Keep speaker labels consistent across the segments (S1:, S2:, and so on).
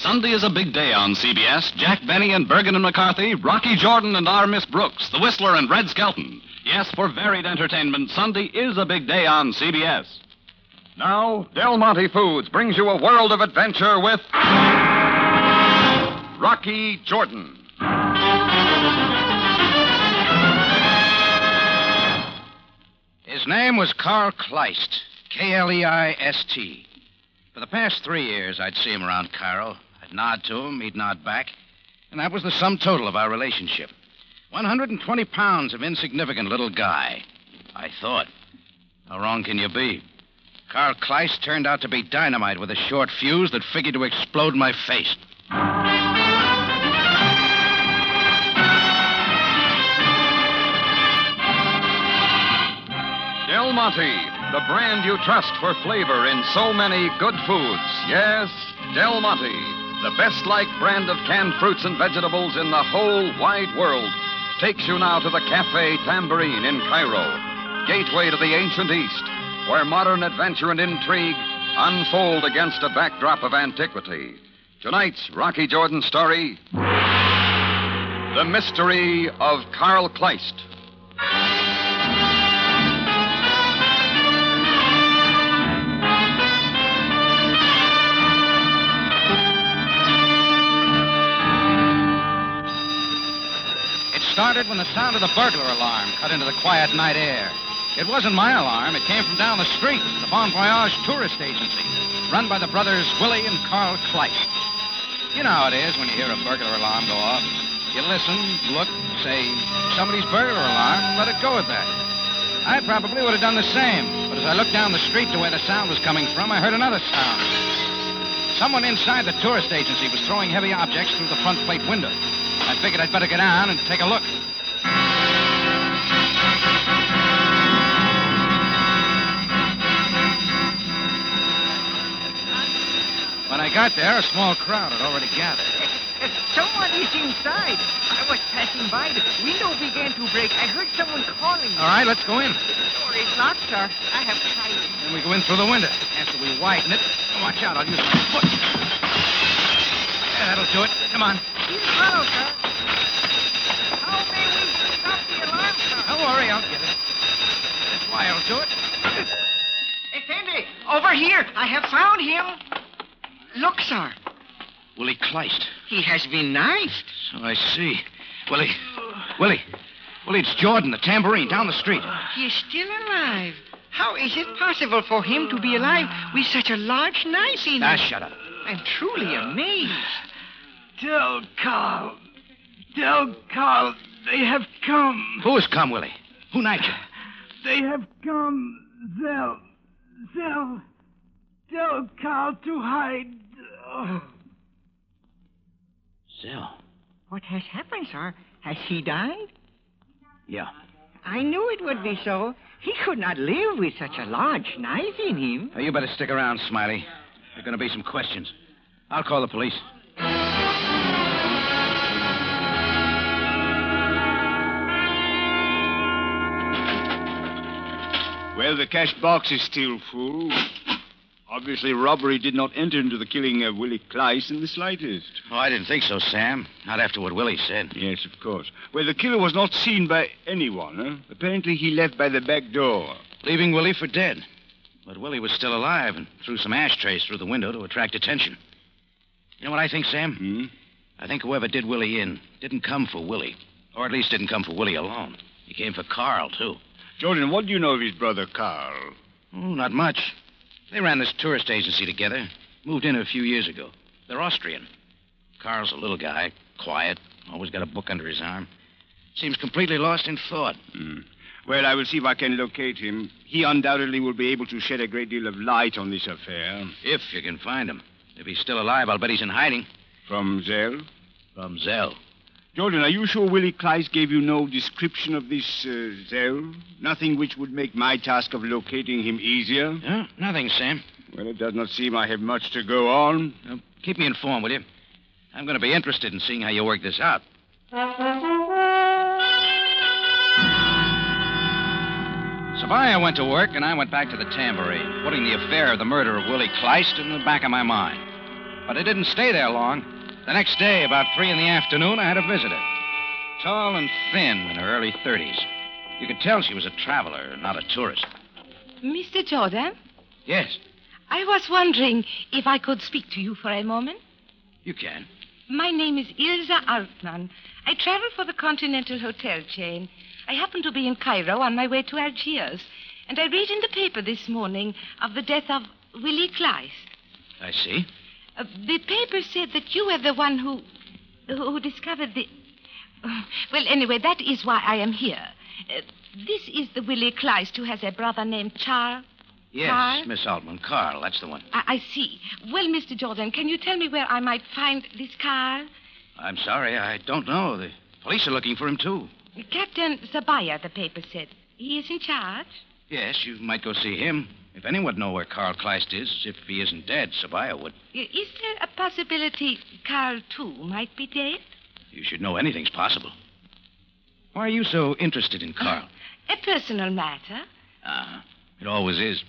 S1: Sunday is a big day on CBS. Jack Benny and Bergen and McCarthy, Rocky Jordan and Our Miss Brooks, The Whistler and Red Skelton. Yes, for varied entertainment, Sunday is a big day on CBS. Now, Del Monte Foods brings you a world of adventure with Rocky Jordan.
S2: His name was Carl Kleist, K L E I S T. For the past three years, I'd see him around Cairo. Nod to him, he'd nod back. And that was the sum total of our relationship 120 pounds of insignificant little guy. I thought. How wrong can you be? Carl Kleist turned out to be dynamite with a short fuse that figured to explode my face.
S1: Del Monte, the brand you trust for flavor in so many good foods. Yes, Del Monte, the best liked brand of canned fruits and vegetables in the whole wide world, takes you now to the Cafe Tambourine in Cairo, gateway to the ancient East, where modern adventure and intrigue unfold against a backdrop of antiquity. Tonight's Rocky Jordan story The Mystery of Carl Kleist.
S2: Started when the sound of the burglar alarm cut into the quiet night air. It wasn't my alarm. It came from down the street, the Bon Voyage tourist agency, run by the brothers Willie and Carl Kleist. You know how it is when you hear a burglar alarm go off. You listen, look, say, somebody's burglar alarm, and let it go at that. I probably would have done the same, but as I looked down the street to where the sound was coming from, I heard another sound. Someone inside the tourist agency was throwing heavy objects through the front plate window. I figured I'd better get down and take a look. When I got there, a small crowd had already gathered.
S3: Someone is inside. I was passing by. The window began to break. I heard someone calling.
S2: All right, let's go in.
S3: The door is locked, sir. I have tried.
S2: Then we go in through the window. After we widen it, watch out, I'll use my foot. Yeah, that'll do it. Come on.
S3: He's hollow, sir. How may we stop the alarm, sir?
S2: Don't worry, I'll get it. That's why I'll do it.
S3: Effendi, over here. I have found him. Look, sir.
S2: Willie Kleist.
S3: He has been knifed.
S2: So I see. Willie. Willie. Willie, it's Jordan, the tambourine, down the street.
S3: He is still alive. How is it possible for him to be alive with such a large knife in
S2: Ah, shut up.
S3: I'm truly amazed.
S4: Tell Carl. Tell Carl they have come.
S2: Who has come, Willie? Who knifed you?
S4: They have come. They'll. They'll. Tell Carl to hide. Oh.
S2: Zell.
S3: What has happened, sir? Has he died?
S2: Yeah.
S3: I knew it would be so. He could not live with such a large knife in him.
S2: Now, you better stick around, Smiley. There are going to be some questions. I'll call the police.
S5: Well, the cash box is still full. Obviously, robbery did not enter into the killing of Willie Kleist in the slightest.
S2: Oh, I didn't think so, Sam. Not after what Willie said.
S5: Yes, of course. Well, the killer was not seen by anyone. Huh? Apparently, he left by the back door.
S2: Leaving Willie for dead. But Willie was still alive and threw some ashtrays through the window to attract attention. You know what I think, Sam?
S5: Hmm?
S2: I think whoever did Willie in didn't come for Willie. Or at least didn't come for Willie alone. He came for Carl, too.
S5: Jordan, what do you know of his brother Carl?
S2: Oh, not much. They ran this tourist agency together. Moved in a few years ago. They're Austrian. Carl's a little guy, quiet, always got a book under his arm. Seems completely lost in thought.
S5: Hmm. Well, I will see if I can locate him. He undoubtedly will be able to shed a great deal of light on this affair.
S2: If you can find him. If he's still alive, I'll bet he's in hiding.
S5: From Zell?
S2: From Zell.
S5: Jordan, are you sure Willie Kleist gave you no description of this uh, Zell? Nothing which would make my task of locating him easier?
S2: Yeah, nothing, Sam.
S5: Well, it does not seem I have much to go on.
S2: Uh, keep me informed, will you? I'm going to be interested in seeing how you work this out. Sabaya went to work, and I went back to the tambourine, putting the affair of the murder of Willie Kleist in the back of my mind. But I didn't stay there long. The next day, about three in the afternoon, I had a visitor. Tall and thin, in her early 30s. You could tell she was a traveler, not a tourist.
S6: Mr. Jordan,
S2: Yes,
S6: I was wondering if I could speak to you for a moment.
S2: you can.
S6: My name is Ilsa Altman. I travel for the Continental Hotel chain. I happen to be in Cairo on my way to Algiers, and I read in the paper this morning of the death of Willie Kleist.
S2: I see.
S6: Uh, the paper said that you were the one who who discovered the. Well, anyway, that is why I am here. Uh, this is the Willie Kleist who has a brother named Charles.
S2: Yes,
S6: Carl?
S2: Miss Altman. Carl, that's the one.
S6: I, I see. Well, Mr. Jordan, can you tell me where I might find this Carl?
S2: I'm sorry, I don't know. The police are looking for him, too.
S6: Captain Sabaya, the paper said. He is in charge.
S2: Yes, you might go see him. If anyone would know where Carl Kleist is, if he isn't dead, Sabaya would.
S6: Is there a possibility Carl, too, might be dead?
S2: You should know anything's possible. Why are you so interested in Carl?
S6: A personal matter.
S2: Uh-huh. It always is.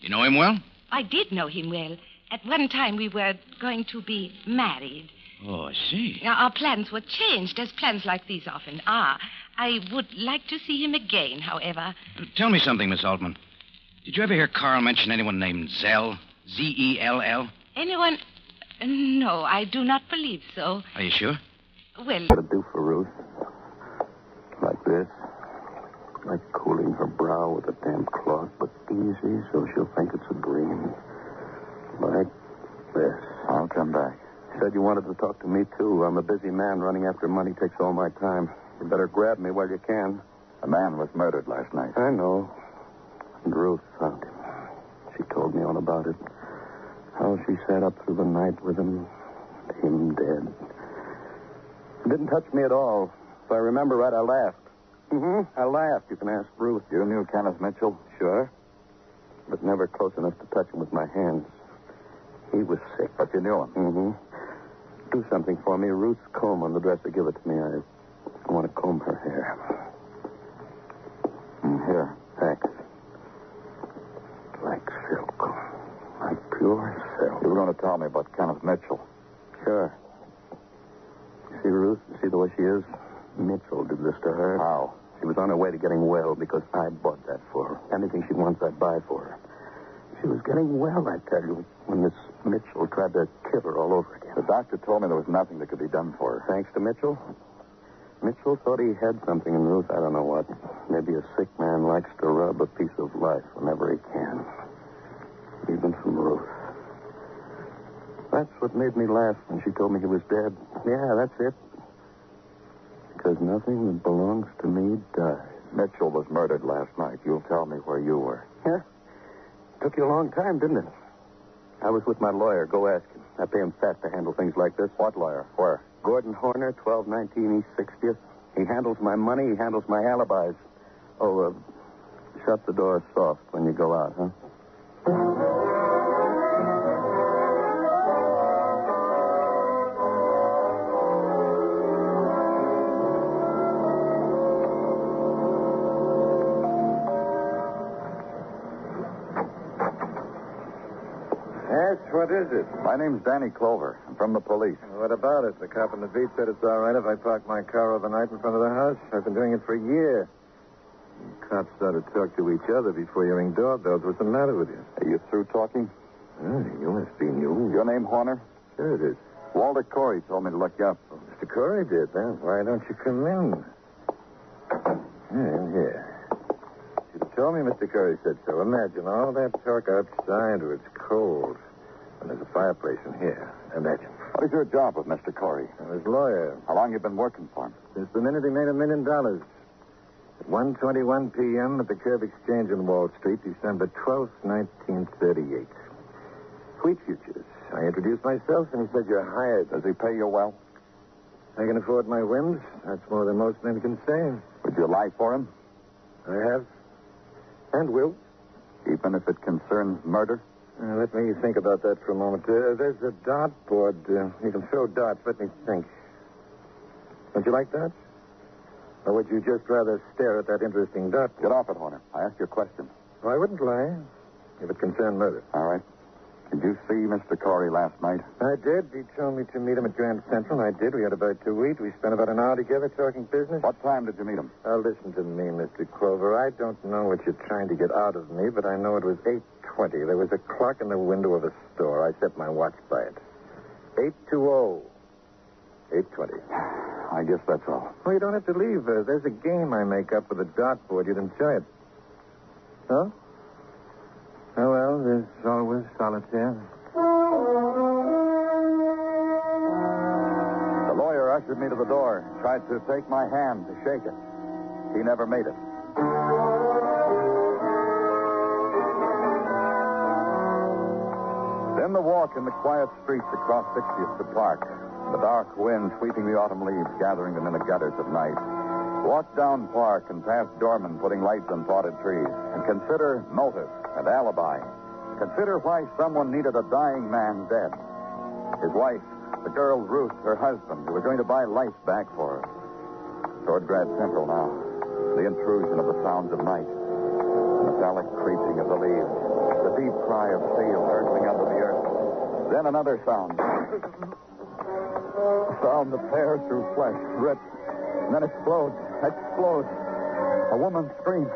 S2: You know him well?
S6: I did know him well. At one time, we were going to be married.
S2: Oh, I see.
S6: Now, our plans were changed, as plans like these often are. I would like to see him again, however.
S2: Tell me something, Miss Altman. Did you ever hear Carl mention anyone named Zell? Z E L L?
S6: Anyone? No, I do not believe so.
S2: Are you sure?
S6: Well, What
S7: to do for Ruth. Like this. Like cooling her brow with a damp cloth, but easy so she'll think it's a dream. Like this. I'll come back. Said you wanted to talk to me, too. I'm a busy man. Running after money takes all my time. You better grab me while you can. A man was murdered last night. I know. And Ruth found him. She told me all about it. How she sat up through the night with him, him dead. It didn't touch me at all. If I remember right, I laughed. Mm-hmm. I laughed. You can ask Ruth. You knew Kenneth Mitchell? Sure. But never close enough to touch him with my hands. He was sick. But you knew him? Mm-hmm. Do something for me. Ruth's comb on the dresser. Give it to me. I, I want to comb her hair. Mm, here. Thanks. Like silk. Like pure. You were going to tell me about Kenneth Mitchell. Sure. See Ruth? See the way she is? Mitchell did this to her. How? She was on her way to getting well because I bought that for her. Anything she wants, I buy for her. She was getting well, I tell you, when this Mitchell tried to kill her all over again. The doctor told me there was nothing that could be done for her. Thanks to Mitchell? Mitchell thought he had something in Ruth. I don't know what. Maybe a sick man likes to rub a piece of life whenever he can. Even from Ruth. That's what made me laugh when she told me he was dead. Yeah, that's it. Because nothing that belongs to me dies. Mitchell was murdered last night. You'll tell me where you were. Yeah. Took you a long time, didn't it? I was with my lawyer. Go ask him. I pay him fat to handle things like this. What lawyer? Where? Gordon Horner, 1219 East 60th. He handles my money. He handles my alibis. Oh, uh, shut the door soft when you go out, huh? My name's Danny Clover. I'm from the police.
S8: What about it? The cop on the beat said it's all right if I park my car overnight in front of the house. I've been doing it for a year. The cops started to talk to each other before you ring doorbells. What's the matter with you?
S7: Are you through talking?
S8: Oh, you must be new.
S7: Your name Horner?
S8: Sure it is.
S7: Walter Corey told me to look you up.
S8: Oh, Mr. Corey did, then. Why don't you come in? Yeah, in here. You told me Mr. Corey said so. Imagine all that talk outside where it's cold. And there's a fireplace in here. Imagine.
S7: What is your job with Mr. Corey?
S8: I'm his lawyer.
S7: How long you been working for him?
S8: Since the minute he made a million dollars. At 1.21 p.m. at the Curb Exchange on Wall Street, December 12th, 1938. Wheat futures. I introduced myself, and he said you're hired.
S9: Does he pay you well?
S8: I can afford my whims. That's more than most men can say.
S9: Would you lie for him?
S8: I have. And will.
S9: Even if it concerns murder?
S8: Uh, let me think about that for a moment. Uh, there's a dart board. Uh, you can throw darts. Let me think. Don't you like that? Or would you just rather stare at that interesting dart?
S9: Get off it, Horner. I asked you a question.
S8: Oh, I wouldn't lie if it concerned murder.
S9: All right. Did you see Mr. Corey last night?
S8: I did. He told me to meet him at Grand Central, and I did. We had about two weeks. We spent about an hour together talking business.
S9: What time did you meet him?
S8: Now, listen to me, Mr. Clover. I don't know what you're trying to get out of me, but I know it was 8.20. There was a clock in the window of a store. I set my watch by it. 8.20. 8.20.
S9: I guess that's all.
S8: Well, you don't have to leave. Uh, there's a game I make up with a dartboard. You'd enjoy it. Huh? Oh, well, there's always solitaire.
S9: The lawyer ushered me to the door, tried to take my hand to shake it. He never made it. Then the walk in the quiet streets across 60th to Park. The dark wind sweeping the autumn leaves, gathering them in the gutters at night. Walk down Park and past doormen putting lights on potted trees. And consider motive and alibi. Consider why someone needed a dying man dead. His wife, the girl Ruth, her husband, who was going to buy life back for her. Toward Grand Central now. The intrusion of the sounds of night. The metallic creaking of the leaves. The deep cry of sails hurtling under the earth. Then another sound. A sound that tears through flesh, rips, and then explodes. Explodes. A woman scream.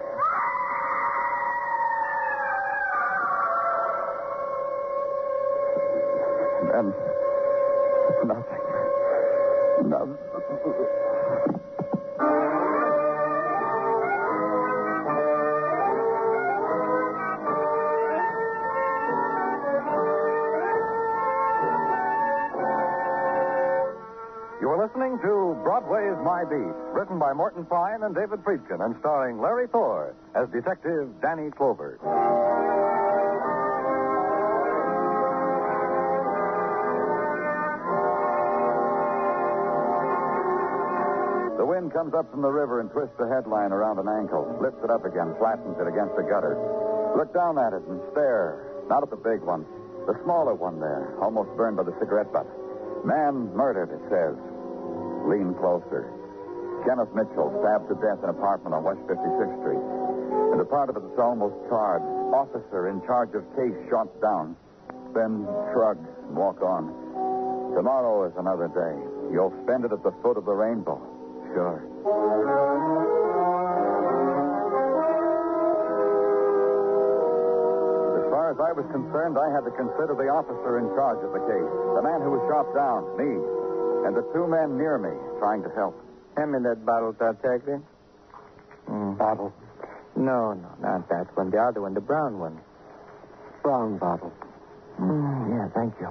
S10: Listening to Broadway's My Beat, written by Morton Fine and David Friedkin, and starring Larry Thor as Detective Danny Clover.
S9: The wind comes up from the river and twists the headline around an ankle, lifts it up again, flattens it against the gutter. Look down at it and stare. Not at the big one, the smaller one there, almost burned by the cigarette butt. Man murdered, it says. Lean closer. Kenneth Mitchell stabbed to death in an apartment on West 56th Street. And a part of it is almost charred. Officer in charge of case shot down. Then shrug and walk on. Tomorrow is another day. You'll spend it at the foot of the rainbow. Sure. As far as I was concerned, I had to consider the officer in charge of the case, the man who was shot down, me, and the two men near me trying to help.
S11: Hand me that bottle, Tartaglia. Mm. Bottle? No, no, not that one. The other one, the brown one. Brown bottle. Mm, yeah, thank you.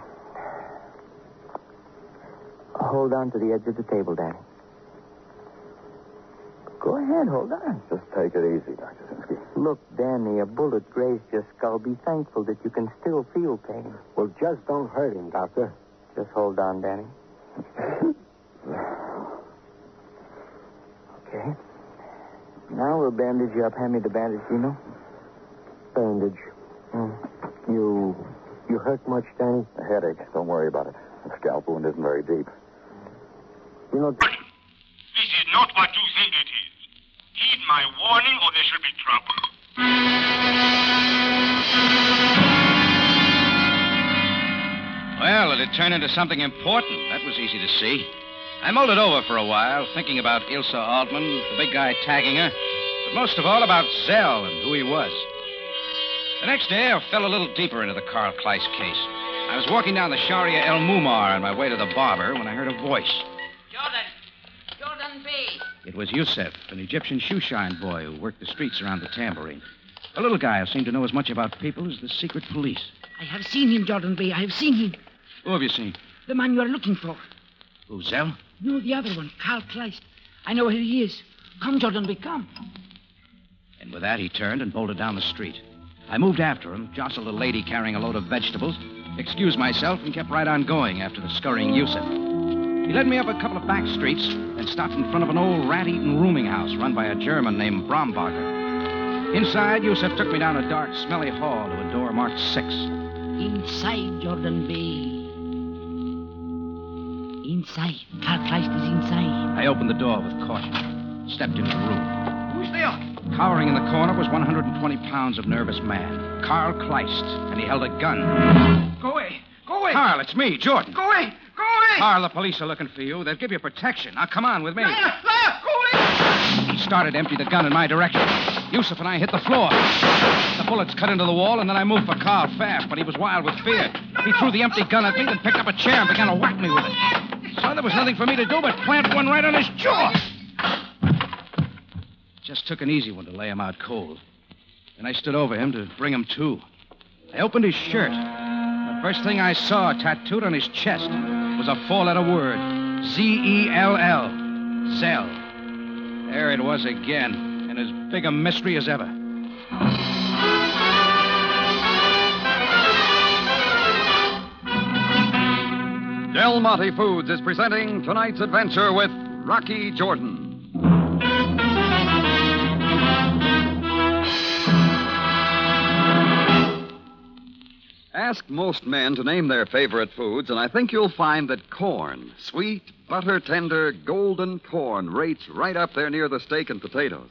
S11: Hold on to the edge of the table, Danny. Go ahead, hold on.
S9: Just take it easy, Dr. Sinsky.
S11: Look, Danny, a bullet grazed your skull. Be thankful that you can still feel pain.
S12: Well, just don't hurt him, Doctor.
S11: Just hold on, Danny. Okay. Now we'll bandage you up. Hand me the bandage, Gino.
S12: Bandage.
S11: Mm.
S12: You. You hurt much, Danny?
S9: A headache. Don't worry about it. The scalp wound isn't very deep.
S12: You know.
S13: This is not what you think it is. Heed my warning, or there shall be trouble.
S2: Well, it had turned into something important. That was easy to see. I mulled it over for a while, thinking about Ilsa Altman, the big guy tagging her, but most of all about Zell and who he was. The next day, I fell a little deeper into the Carl Kleist case. I was walking down the Sharia El Mumar on my way to the barber when I heard a voice.
S14: Jordan! Jordan B.
S2: It was Yusef, an Egyptian shoeshine boy who worked the streets around the tambourine. A little guy who seemed to know as much about people as the secret police.
S14: I have seen him, Jordan B. I have seen him.
S2: Who have you seen?
S14: The man you are looking for.
S2: Who, Zell?
S14: No, the other one, Carl Kleist. I know where he is. Come, Jordan B, come.
S2: And with that, he turned and bolted down the street. I moved after him, jostled a lady carrying a load of vegetables, excused myself, and kept right on going after the scurrying Yusuf. He led me up a couple of back streets and stopped in front of an old rat-eaten rooming house run by a German named Brombacher. Inside, Yusuf took me down a dark, smelly hall to a door marked six.
S14: Inside, Jordan B. Inside. Carl Kleist is inside.
S2: I opened the door with caution, stepped into the room.
S15: Who's there?
S2: Cowering in the corner was 120 pounds of nervous man, Carl Kleist, and he held a gun.
S15: Go away. Go away.
S2: Carl, it's me, Jordan.
S15: Go away. Go away.
S2: Carl, the police are looking for you. They'll give you protection. Now, come on with me.
S15: Liar, liar, go away.
S2: He started to empty the gun in my direction. Yusuf and I hit the floor. The bullets cut into the wall, and then I moved for Carl fast, but he was wild with fear. He threw the empty gun at me, then picked up a chair and began to whack me with it. So there was nothing for me to do but plant one right on his jaw. Just took an easy one to lay him out cold. Then I stood over him to bring him to. I opened his shirt. The first thing I saw tattooed on his chest was a four letter word Z E L L. Zell. There it was again, and as big a mystery as ever.
S1: Del Monte Foods is presenting tonight's adventure with Rocky Jordan. Ask most men to name their favorite foods, and I think you'll find that corn, sweet, butter tender, golden corn, rates right up there near the steak and potatoes.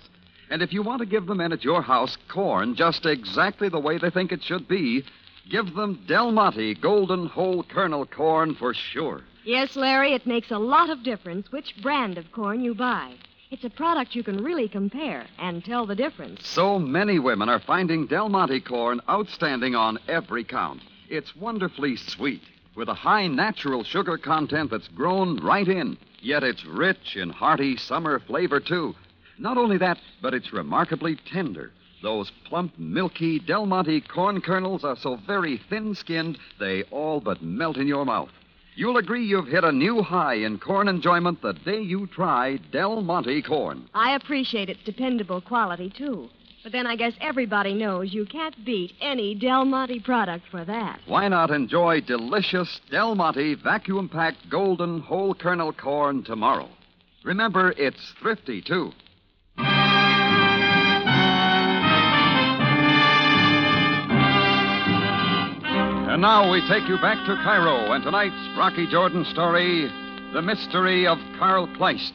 S1: And if you want to give the men at your house corn just exactly the way they think it should be, give them Del Monte golden whole kernel corn for sure.
S16: Yes, Larry, it makes a lot of difference which brand of corn you buy. It's a product you can really compare and tell the difference.
S1: So many women are finding Del Monte corn outstanding on every count. It's wonderfully sweet, with a high natural sugar content that's grown right in. Yet it's rich in hearty summer flavor, too. Not only that, but it's remarkably tender. Those plump, milky Del Monte corn kernels are so very thin skinned, they all but melt in your mouth. You'll agree you've hit a new high in corn enjoyment the day you try Del Monte corn.
S16: I appreciate its dependable quality, too. But then I guess everybody knows you can't beat any Del Monte product for that.
S1: Why not enjoy delicious Del Monte vacuum packed golden whole kernel corn tomorrow? Remember, it's thrifty, too. And now we take you back to Cairo and tonight's Rocky Jordan story The Mystery of Carl Kleist.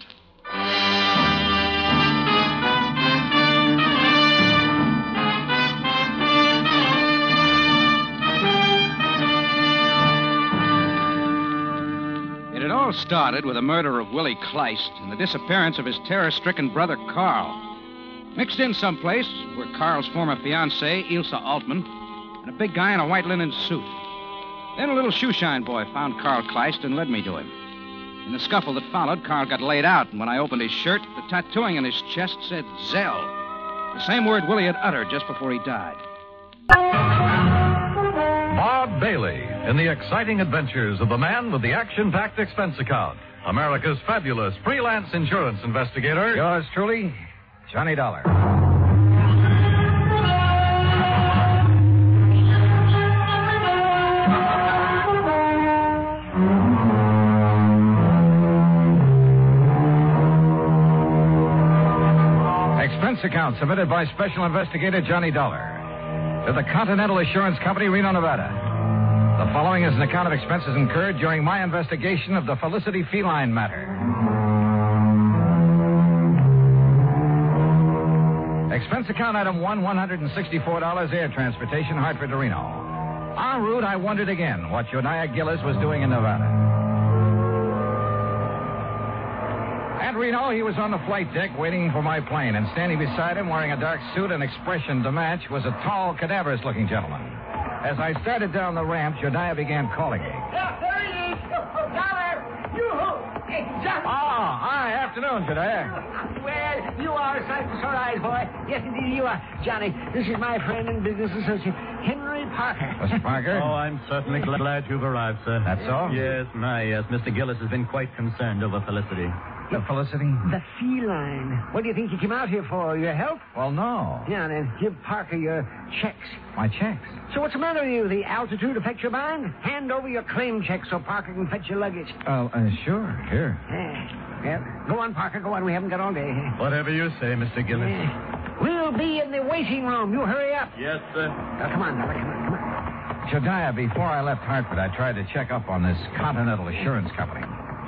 S2: It had all started with the murder of Willie Kleist and the disappearance of his terror stricken brother Carl. Mixed in someplace were Carl's former fiancée, Ilsa Altman, and a big guy in a white linen suit. Then a little shoeshine boy found Carl Kleist and led me to him. In the scuffle that followed, Carl got laid out, and when I opened his shirt, the tattooing on his chest said Zell. The same word Willie had uttered just before he died.
S17: Bob Bailey in the exciting adventures of the man with the action packed expense account. America's fabulous freelance insurance investigator.
S18: Yours truly, Johnny Dollar. Account submitted by Special Investigator Johnny Dollar to the Continental Assurance Company, Reno, Nevada. The following is an account of expenses incurred during my investigation of the Felicity Feline matter. Expense account item one, $164 air transportation, Hartford to Reno. En route, I wondered again what Jodiah Gillis was doing in Nevada. At Reno, he was on the flight deck waiting for my plane, and standing beside him, wearing a dark suit and expression to match, was a tall, cadaverous looking gentleman. As I started down the ramp, Jodiah began calling me.
S15: Yeah, there he is. Dollar. Yoo-hoo. Hey, Johnny.
S18: Ah, hi, afternoon, Jodiah.
S15: Well, you are a sight for sore eyes, boy. Yes, indeed, you are. Johnny, this is my friend and business associate, Henry Parker.
S18: Mr. Parker?
S19: Oh, I'm certainly glad you've arrived, sir.
S18: That's so?
S19: Yes, my, yes. Mr. Gillis has been quite concerned over Felicity.
S18: The Felicity?
S15: The feline. What do you think you came out here for? Your help?
S18: Well, no.
S15: Yeah, then give Parker your checks.
S18: My checks.
S15: So what's the matter with you? The altitude affects your mind? Hand over your claim check so Parker can fetch your luggage.
S18: Oh, uh, sure. Here.
S15: Yeah. yeah. Go on, Parker. Go on. We haven't got all day.
S19: Whatever you say, Mr. Gillis.
S15: Yeah. We'll be in the waiting room. You hurry up.
S19: Yes, sir.
S15: Now, come on, Dollar. Come on, come on.
S18: Jediah, before I left Hartford, I tried to check up on this Continental Assurance Company.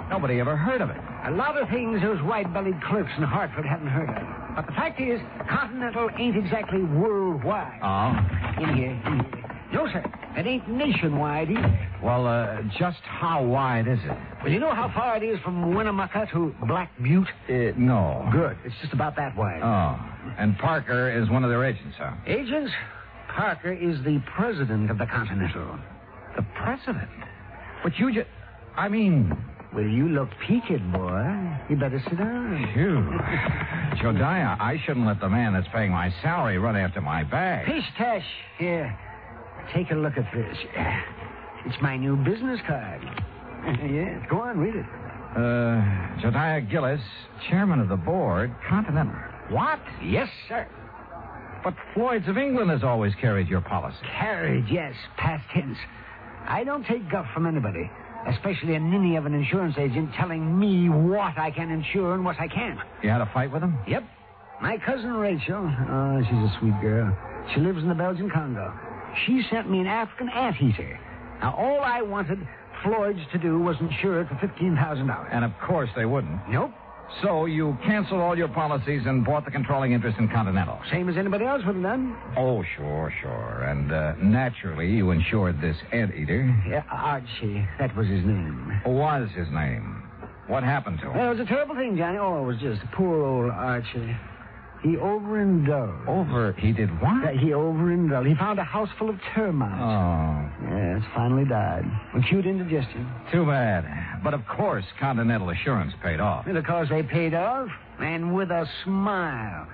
S18: Nobody ever heard of it.
S15: A lot of things those white-bellied clerks in Hartford haven't heard of. But the fact is, Continental ain't exactly worldwide.
S18: Oh?
S15: In here, in here. No, sir. It ain't nationwide either.
S18: Well, uh, just how wide is it?
S15: Well, you know how far it is from Winnemucca to Black Butte?
S18: Uh, no.
S15: Good. It's just about that wide.
S18: Oh. And Parker is one of their agents, huh?
S15: Agents? Parker is the president of the Continental.
S18: The president? But you just. I mean.
S15: Well, you look peaked, boy. You better sit down.
S18: Phew. Jodiah, I shouldn't let the man that's paying my salary run after my bag.
S15: Pish tash. Here. Take a look at this. It's my new business card. yes, go on, read it.
S18: Uh, Jodiah Gillis, chairman of the board, Continental. What?
S15: Yes, sir.
S18: But Floyd's of England has always carried your policy.
S15: Carried, yes, past tense. I don't take guff from anybody, especially a ninny of an insurance agent telling me what I can insure and what I can't.
S18: You had a fight with him?
S15: Yep. My cousin Rachel, oh, she's a sweet girl. She lives in the Belgian Congo. She sent me an African ant anteater. Now, all I wanted Floyd's to do was insure it for $15,000.
S18: And of course they wouldn't.
S15: Nope.
S18: So you canceled all your policies and bought the controlling interest in Continental.
S15: Same as anybody else would have done.
S18: Oh, sure, sure. And uh, naturally, you insured this anteater.
S15: Yeah, Archie. That was his name.
S18: Was his name. What happened to him?
S15: Well, it was a terrible thing, Johnny. Oh, it was just poor old Archie. He overindulged.
S18: Over. He did what?
S15: Yeah, he overindulged. He found a house full of termites.
S18: Oh.
S15: Yes, finally died. Acute indigestion.
S18: Too bad. But of course, Continental Assurance paid off.
S15: And of course, they paid off, and with a smile.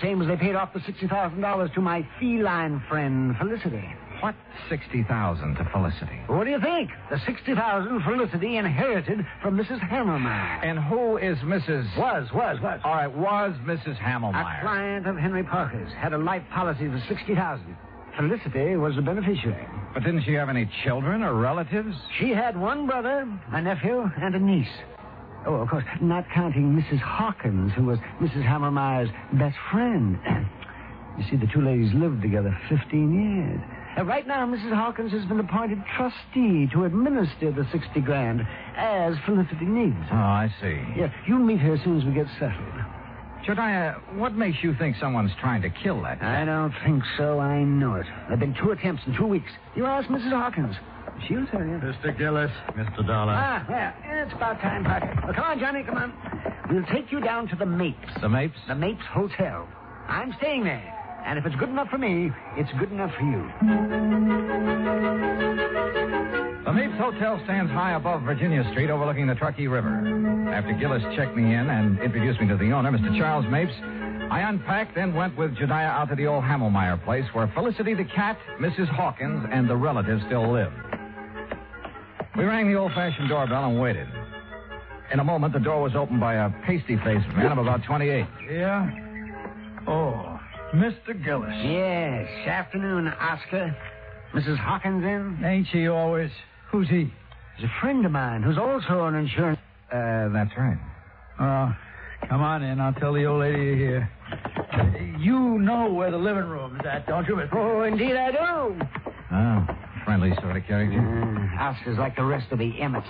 S15: Same as they paid off the $60,000 to my feline friend, Felicity.
S18: What 60000 to Felicity?
S15: What do you think? The 60000 Felicity inherited from Mrs. Hammermeyer.
S18: And who is Mrs.
S15: Was, was, was.
S18: All right, was Mrs. Hammermeyer.
S15: A client of Henry Parker's. Had a life policy for 60000 Felicity was the beneficiary.
S18: But didn't she have any children or relatives?
S15: She had one brother, a nephew, and a niece. Oh, of course, not counting Mrs. Hawkins, who was Mrs. Hammermeyer's best friend. you see, the two ladies lived together 15 years. Uh, right now, Mrs. Hawkins has been appointed trustee to administer the 60 grand as Felicity needs.
S18: Oh, I see.
S15: Yeah, you'll meet her as soon as we get settled.
S18: Jediah, what makes you think someone's trying to kill that
S15: I don't think so. I know it. There have been two attempts in two weeks. You ask Mrs. Hawkins. She'll tell you.
S19: Mr. Gillis, Mr. Dollar.
S15: Ah, yeah. It's about time, Parker. Well, come on, Johnny, come on. We'll take you down to the Mapes.
S18: The Mapes?
S15: The Mapes Hotel. I'm staying there. And if it's good enough for me, it's good enough for you.
S18: The Mapes Hotel stands high above Virginia Street overlooking the Truckee River. After Gillis checked me in and introduced me to the owner, Mr. Charles Mapes, I unpacked and went with Jediah out to the old Hammelmeyer place where Felicity the cat, Mrs. Hawkins, and the relatives still lived. We rang the old-fashioned doorbell and waited. In a moment, the door was opened by a pasty-faced man of about 28.
S20: Yeah? Oh, Mr. Gillis.
S15: Yes. Afternoon, Oscar. Mrs. Hawkins in?
S20: Ain't she always? Who's he?
S15: He's a friend of mine who's also an insurance.
S18: Uh, that's right.
S20: Oh, come on in. I'll tell the old lady you're here. You know where the living room is at, don't you, Mr.
S15: Oh, indeed I do.
S18: Oh, friendly sort of character.
S15: Uh, Oscar's like the rest of the Emmets.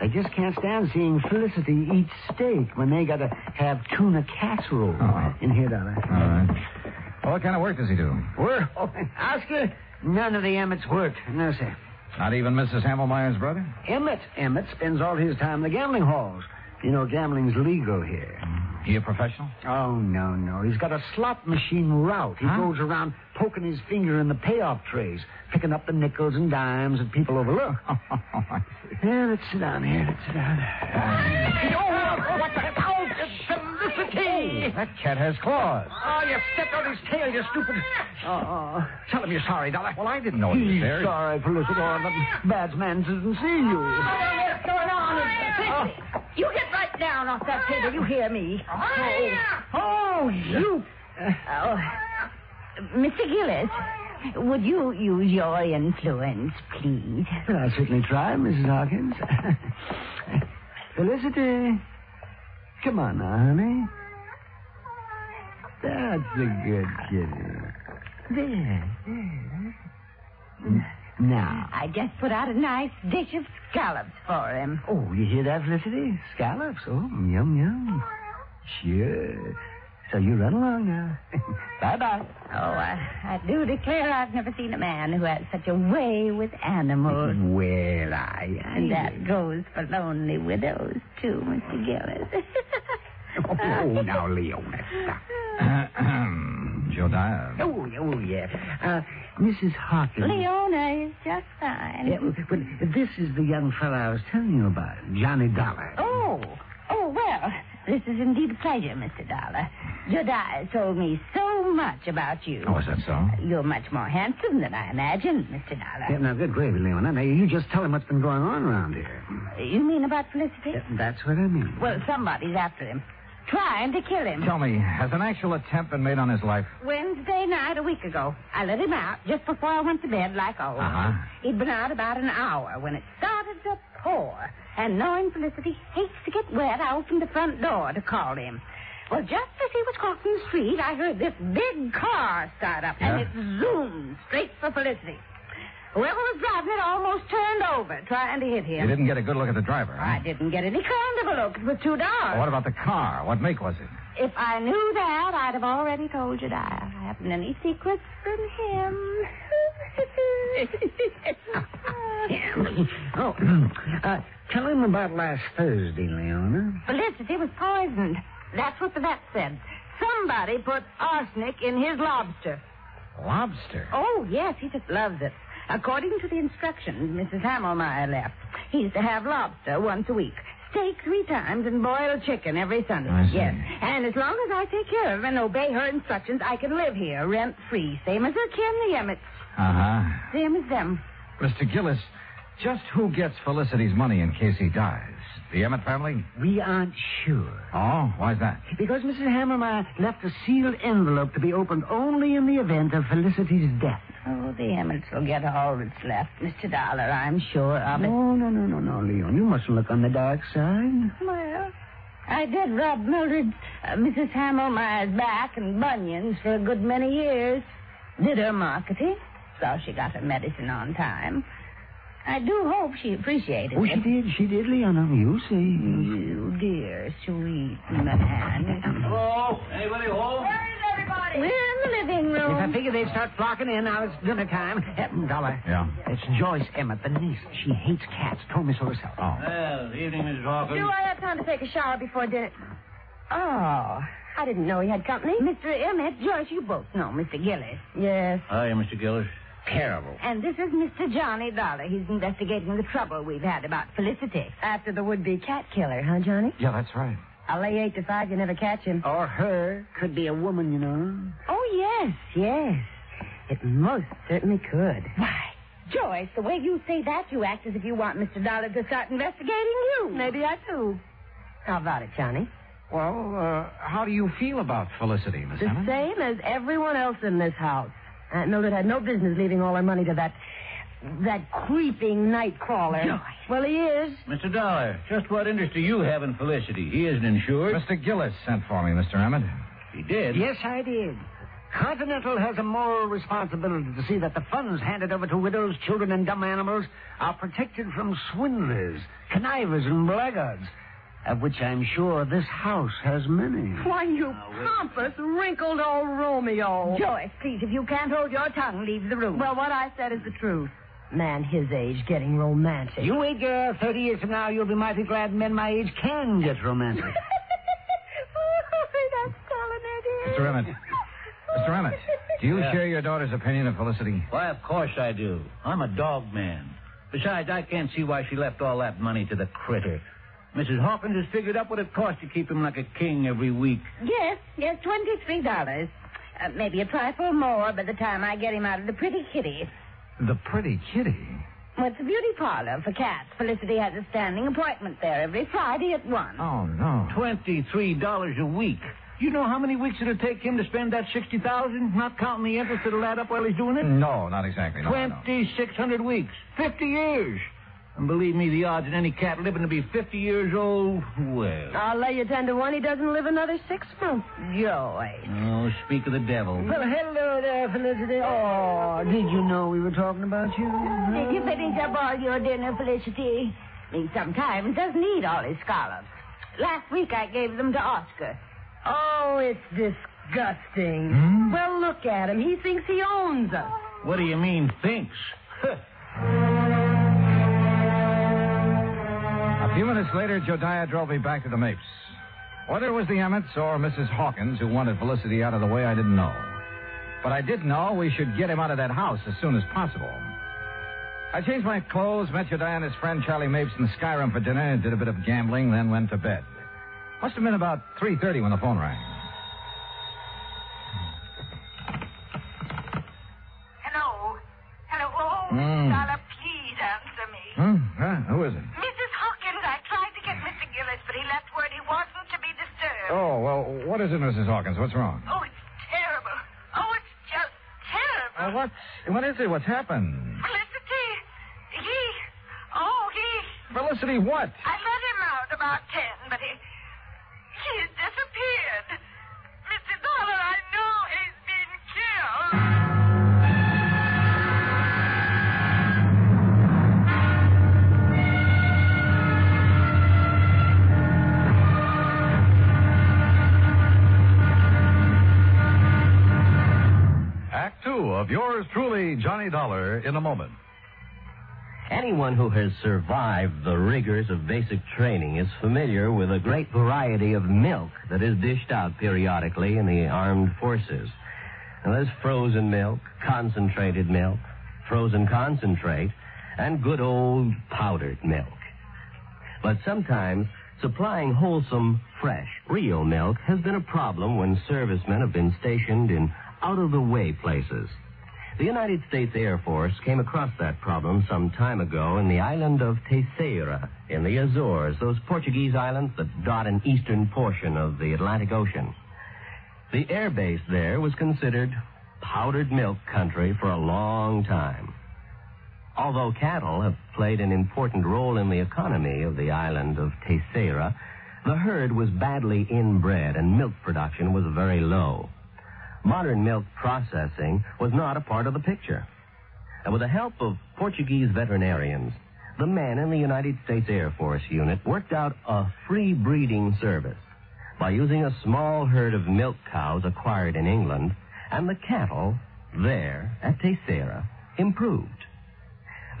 S15: They just can't stand seeing Felicity eat steak when they gotta have tuna casserole.
S18: Oh.
S15: In here, darling.
S18: All right. Well, what kind of work does he do?
S15: Work? Oh, Oscar, none of the Emmets work. No, sir.
S18: Not even Mrs. Hammelmeyer's brother?
S15: Emmett. Emmett spends all his time in the gambling halls. You know, gambling's legal here.
S18: He a professional?
S15: Oh, no, no. He's got a slot machine route. He
S18: Huh?
S15: goes around poking his finger in the payoff trays, picking up the nickels and dimes that people overlook. Yeah, let's sit down here. Let's sit down. Oh, what the? Oh, it's
S18: That cat has claws.
S15: Oh, you stepped on his tail, you stupid. Oh, oh. Tell him you're sorry, Dollar.
S18: Well, I didn't know he was
S15: He's
S18: there.
S15: sorry, Felicity. Oh, the bad man didn't see you.
S6: What's going on? Felicity, you get right
S21: down off that table. You hear me? Oh, oh, oh you. Oh. Mr. Gillis, would you use your influence, please?
S15: Well, I'll certainly try, Mrs. Hawkins. Felicity, come on now, honey. That's a good kitty. There, there. Now.
S21: I just put out a nice dish of scallops for him.
S15: Oh, you hear that, Felicity? Scallops. Oh, yum, yum. Sure. So you run along now. Bye-bye.
S21: Oh, I, I do declare I've never seen a man who has such a way with animals.
S15: Well, I... I
S21: And that goes for lonely widows, too, Mr. Gillis.
S15: Oh, now, Leona, stop.
S18: Jodiah.
S15: Oh, oh, yeah. Uh, Mrs. Hawkins.
S21: Leona is just fine.
S15: Yeah, well, this is the young fellow I was telling you about, Johnny Dollar.
S21: Oh, oh, well, this is indeed a pleasure, Mr. Dollar. Jodiah told me so much about you.
S18: Oh, is that so?
S21: You're much more handsome than I imagined, Mr. Dollar.
S15: Yeah, now, good gravy, Leona. Now, you just tell him what's been going on around here.
S21: You mean about Felicity?
S15: Yeah, that's what I mean.
S21: Well, somebody's after him, trying to kill him.
S18: Tell me, has an actual attempt been made on his life?
S21: Wednesday night, a week ago, I let him out just before I went to bed, like always.
S18: Uh-huh.
S21: He'd been out about an hour when it started to pour. And knowing Felicity hates to get wet, I opened the front door to call him. Well, just as he was crossing the street, I heard this big car start up, and it zoomed straight for Felicity. Whoever was driving it almost turned over, trying to hit him.
S18: You didn't get a good look at the driver, huh?
S21: I didn't get any kind of a look. It was too dark.
S18: What about the car? What make was it?
S21: If I knew that, I'd have already told you that. I haven't any secrets from him.
S15: oh, uh, tell him about last Thursday, Leona.
S21: Felicity was poisoned. That's what the vet said. Somebody put arsenic in his lobster.
S18: Lobster?
S21: Oh, yes, he just loves it. According to the instructions Mrs. Hammelmeyer left, he's to have lobster once a week, steak three times, and boiled chicken every Sunday.
S18: I see.
S21: Yes. And as long as I take care of him and obey her instructions, I can live here rent free, same as her kin, the Emmets,
S18: Uh-huh.
S21: same as them.
S18: Mr. Gillis, just who gets Felicity's money in case he dies? The Emmett family?
S15: We aren't sure.
S18: Oh, why's that?
S15: Because Mrs. Hammermeyer left a sealed envelope to be opened only in the event of Felicity's death.
S21: Oh, the Emmets will get all that's left, Mr. Dollar, I'm sure of it.
S15: No, no, no, no, no, Leon. You mustn't look on the dark side.
S21: Well, I did rub Mildred, uh, Mrs. Hammelmeyer's back and bunions for a good many years. Did her marketing. Saw she got her medicine on time. I do hope she appreciated
S15: Oh,
S21: it.
S15: she did. She did, Leona. You see.
S21: You dear, sweet man.
S20: Hello? Anybody home?
S21: We're in the living room.
S15: If I figured they'd start flocking in, now it's dinner time. Uh, Dollar.
S18: Yeah.
S15: It's Joyce Emmett, the niece. She hates cats. Told me so herself.
S18: Oh.
S20: Well, evening, Mrs. Hawkins.
S16: Do I have time to take a shower before dinner? Oh, I didn't know he had company.
S21: Mr. Emmett, Joyce, you both know Mr. Gillis.
S16: Yes.
S20: Hiya, Mr. Gillis.
S15: Terrible.
S21: And this is Mr. Johnny Dollar. He's investigating the trouble we've had about Felicity.
S16: After the would-be cat killer, huh, Johnny?
S18: Yeah, that's right.
S16: I'll lay eight to five you never catch him.
S15: Or her. Could be a woman, you know.
S16: Oh, yes, yes. It most certainly could.
S21: Why, Joyce, the way you say that, you act as if you want Mr. Dollar to start investigating you.
S16: Maybe I do. How about it, Johnny?
S18: Well, uh, how do you feel about Felicity, Miss
S16: The
S18: Emmett?
S16: same as everyone else in this house. Aunt Mildred had no business leaving all her money to that that creeping night crawler. Well, he is.
S20: Mr. Dollar, just what interest do you have in Felicity? He isn't insured.
S18: Mr. Gillis sent for me, Mr. Emmett.
S20: He did?
S15: Yes, I did. Continental has a moral responsibility to see that the funds handed over to widows, children, and dumb animals are protected from swindlers, connivers, and blackguards, of which I'm sure this house has many.
S16: Why, you pompous, wrinkled old Romeo.
S21: Joyce, please, if you can't hold your tongue, leave the room.
S16: Well, what I said is the truth. Man his age getting romantic.
S15: You wait, girl. Thirty years from now, you'll be mighty glad men my age can get romantic.
S21: oh, That's telling it.
S18: Mr. Emmett. Mr. Emmett, do you
S20: Yeah.
S18: share your daughter's opinion of Felicity?
S20: Why, of course I do. I'm a dog man. Besides, I can't see why she left all that money to the critter. Mrs. Hawkins has figured up what it costs to keep him like a king every week.
S21: Yes, yes, twenty-three dollars. Uh, maybe a trifle more by the time I get him out of the pretty kitty.
S18: The pretty kitty.
S21: Well, it's a beauty parlor for cats. Felicity has a standing appointment there every Friday at 1.
S18: Oh, no.
S20: Twenty-three dollars a week. You know how many weeks it'll take him to spend that sixty thousand? Not counting the interest that'll add up while he's doing it.
S18: No, not exactly. No, no.
S20: Twenty-six hundred weeks. Fifty years. And believe me, the odds of any cat living to be fifty years old, well.
S16: I'll lay you ten to one he doesn't live another six months. Joy.
S20: Oh, speak of the devil.
S15: Well, hello there, Felicity. Oh, did you know we were talking about you?
S21: Did you finish up all your dinner, Felicity? I mean, sometimes doesn't eat all his scallops. Last week I gave them to Oscar.
S16: Oh, it's disgusting.
S20: Hmm?
S16: Well, look at him. He thinks he owns us.
S20: What do you mean, thinks?
S18: A few minutes later, Jodiah drove me back to the Mapes. Whether it was the Emmets or Mrs. Hawkins who wanted Felicity out of the way, I didn't know. But I did know we should get him out of that house as soon as possible. I changed my clothes, met Jodiah and his friend Charlie Mapes in the Skyroom for dinner, did a bit of gambling, then went to bed. Must have been about 3.30 when the phone rang.
S21: Hello. Hello. Oh,
S18: Mm.
S21: Dollar, please answer me.
S18: Hmm? Huh? Who is it?
S21: Mrs. Hawkins, I tried to get Mr. Gillis, but he left word he wasn't to be disturbed.
S18: Oh, well, what is it, Mrs. Hawkins? What's wrong?
S21: Oh, it's terrible. Oh, it's just terrible.
S18: Uh, what? What is it? What's happened?
S21: Felicity, he, oh, he,
S18: Felicity, what?
S21: I let him out about ten,
S17: of yours truly, Johnny Dollar, in a moment.
S22: Anyone who has survived the rigors of basic training is familiar with a great variety of milk that is dished out periodically in the armed forces. Now, there's frozen milk, concentrated milk, frozen concentrate, and good old powdered milk. But sometimes supplying wholesome, fresh, real milk has been a problem when servicemen have been stationed in out of the way places. The United States Air Force came across that problem some time ago in the island of Terceira in the Azores, those Portuguese islands that dot an eastern portion of the Atlantic Ocean. The air base there was considered powdered milk country for a long time. Although cattle have played an important role in the economy of the island of Terceira, the herd was badly inbred and milk production was very low. Modern milk processing was not a part of the picture. And with the help of Portuguese veterinarians, the men in the United States Air Force unit worked out a free breeding service by using a small herd of milk cows acquired in England and the cattle there at Terceira improved.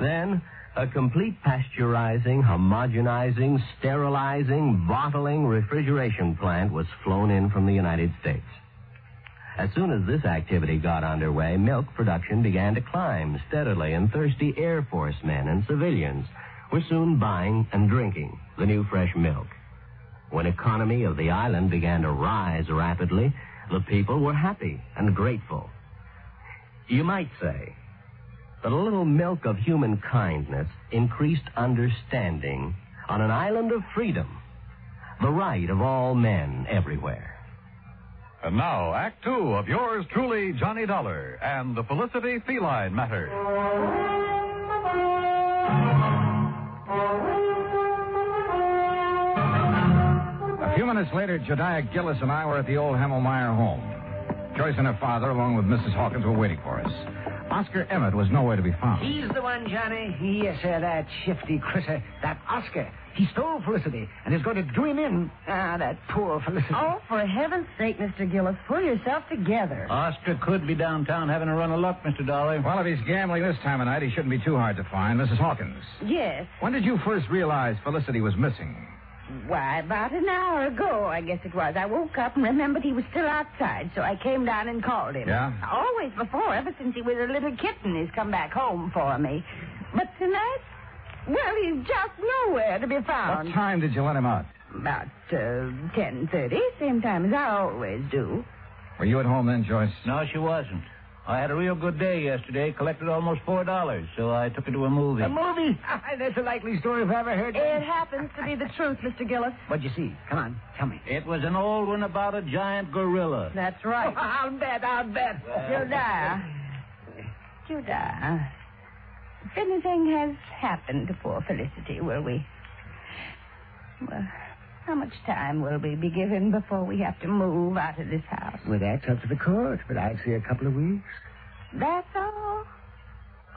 S22: Then a complete pasteurizing, homogenizing, sterilizing, bottling, refrigeration plant was flown in from the United States. As soon as this activity got underway, milk production began to climb steadily, and thirsty Air Force men and civilians were soon buying and drinking the new fresh milk. When economy of the island began to rise rapidly, the people were happy and grateful. You might say that a little milk of human kindness increased understanding on an island of freedom, the right of all men everywhere.
S17: And now, Act Two of yours truly, Johnny Dollar, and the Felicity Feline Matter.
S18: A few minutes later, Jediah Gillis and I were at the old Hammelmeyer home. Joyce and her father, along with Mrs. Hawkins, were waiting for us. Oscar Emmett was nowhere to be found.
S15: He's the one, Johnny. Yes, sir, that shifty critter, that Oscar. He stole Felicity and is going to do him in. Ah, that poor Felicity.
S16: Oh, for heaven's sake, Mr. Gillis, pull yourself together.
S20: Oscar could be downtown having a run of luck, Mr. Dollar.
S18: Well, if he's gambling this time of night, he shouldn't be too hard to find. Mrs. Hawkins,
S16: Yes.
S18: when did you first realize Felicity was missing?
S21: Why, about an hour ago, I guess it was. I woke up and remembered he was still outside, so I came down and called him.
S18: Yeah?
S21: Always before, ever since he was a little kitten, he's come back home for me. But tonight, well, he's just nowhere to be found.
S18: What time did you let him out?
S21: About uh, ten thirty, same time as I always do.
S18: Were you at home then, Joyce?
S20: No, she wasn't. I had a real good day yesterday. Collected almost four dollars, so I took her to a movie.
S15: A movie? That's a likely story if I ever heard
S16: It happens to be the truth, Mr. Gillis.
S15: What'd you see? Come on, tell me.
S20: It was an old one about a giant gorilla.
S16: That's right.
S15: I'll bet, I'll bet.
S21: Judah. Judah. If anything has happened to poor Felicity, will we? Well, how much time will we be given before we have to move out of this house?
S15: Well, that's up to the court, but I'd say a couple of weeks.
S21: That's all?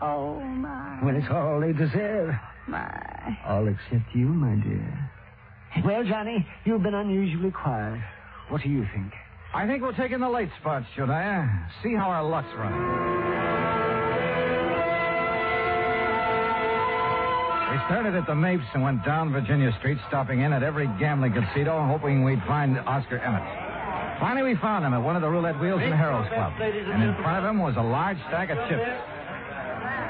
S21: Oh, my.
S15: Well, it's all they deserve.
S21: My.
S15: All except you, my dear. Well, Johnny, you've been unusually quiet. What do you think?
S18: I think we'll take in the late spots, Jodiah. See how our luck's running. Started at the Mapes and went down Virginia Street, stopping in at every gambling casino, hoping we'd find Oscar Emmett. Finally, we found him at one of the roulette wheels in the Harold's Club. And in front of him was a large stack of chips.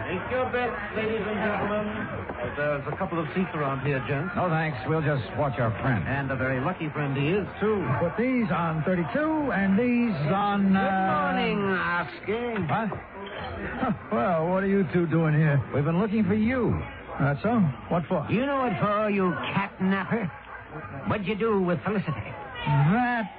S23: Take your bet, ladies and gentlemen. There's a couple of seats around here, gents.
S18: No thanks. We'll just watch our friend.
S23: And a very lucky friend he is, too.
S4: Put these on 32 and these on. Uh...
S15: Good morning, Oscar.
S4: What? Well, what are you two doing here?
S18: We've been looking for you.
S4: That's so? What for?
S15: You know what for, you catnapper? What'd you do with Felicity?
S4: That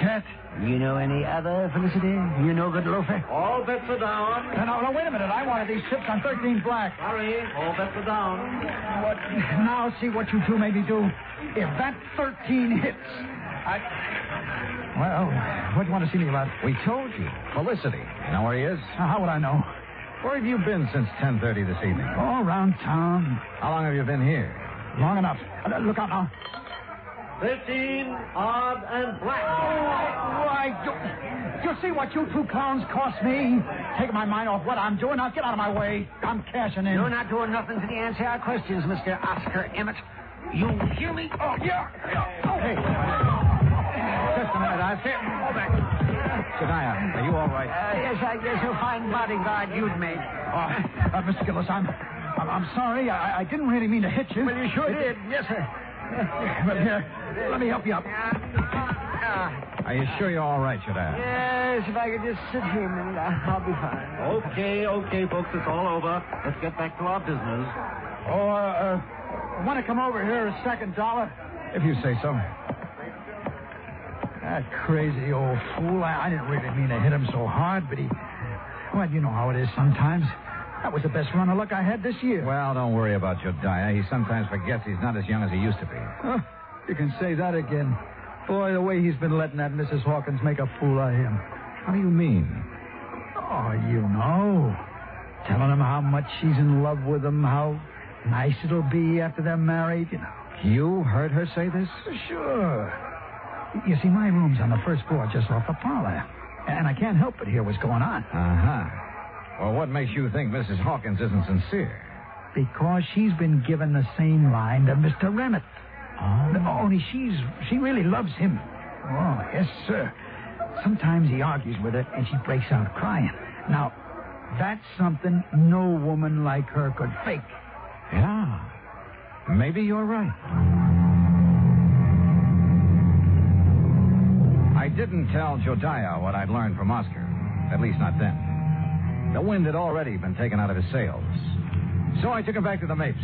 S4: cat.
S15: You know any other Felicity? You know good loafer?
S23: All bets are down.
S4: No, no, no, wait a minute. I wanted these chips on 13 black.
S23: Sorry, all bets are down.
S4: What? Now see what you two made me do. If that 13 hits, I. Well, what do you want to see me about?
S18: We told you. Felicity. You know where he is?
S4: How would I know?
S18: Where have you been since 10.30 this evening?
S4: All around town.
S18: How long have you been here?
S4: Long enough. Uh, look out now.
S23: Fifteen, odd, and black.
S4: Oh, why, do, do you see what you two clowns cost me? Taking my mind off what I'm doing. Now get out of my way. I'm cashing in.
S15: You're not doing nothing to the answer our questions, Mr. Oscar Emmett. You hear me?
S4: Oh, yeah. Hey. Just a minute. I said. Hold back.
S18: Jediah, are you all right?
S15: Uh, yes, I guess a fine bodyguard you'd make.
S4: Oh, uh, Mr. Gillis, I'm, I'm, I'm sorry. I, I didn't really mean to hit you.
S15: Well, you sure
S4: It-
S15: did. Yes, sir.
S4: But here, let me help you up.
S18: Are you sure you're all right, Jediah?
S15: Yes, if I could just sit here a minute, I- I'll be fine.
S23: Okay, okay, folks, it's all over. Let's get back to our business.
S4: Oh, uh, uh, want to come over here a second, dollar?
S18: If you say so.
S4: That crazy old fool. I, I didn't really mean to hit him so hard, but he. Well, you know how it is sometimes. That was the best run of luck I had this year.
S18: Well, don't worry about Jediah. He sometimes forgets he's not as young as he used to be.
S4: Huh, you can say that again. Boy, the way he's been letting that Mrs. Hawkins make a fool of him.
S18: How do you mean?
S4: Oh, you know. Telling him how much she's in love with him, how nice it'll be after they're married, you know.
S18: You heard her say this?
S4: Sure. You see, my room's on the first floor just off the parlor. And I can't help but hear what's going on.
S18: Uh huh. Well, what makes you think Mrs. Hawkins isn't sincere?
S4: Because she's been given the same line to Mr. Emmett.
S18: Oh.
S4: Only she's she really loves him. Oh, yes, sir. Sometimes he argues with her and she breaks out crying. Now, that's something no woman like her could fake.
S18: Yeah. Maybe you're right. Didn't tell Jodiah what I'd learned from Oscar. At least not then. The wind had already been taken out of his sails. So I took him back to the Mapes.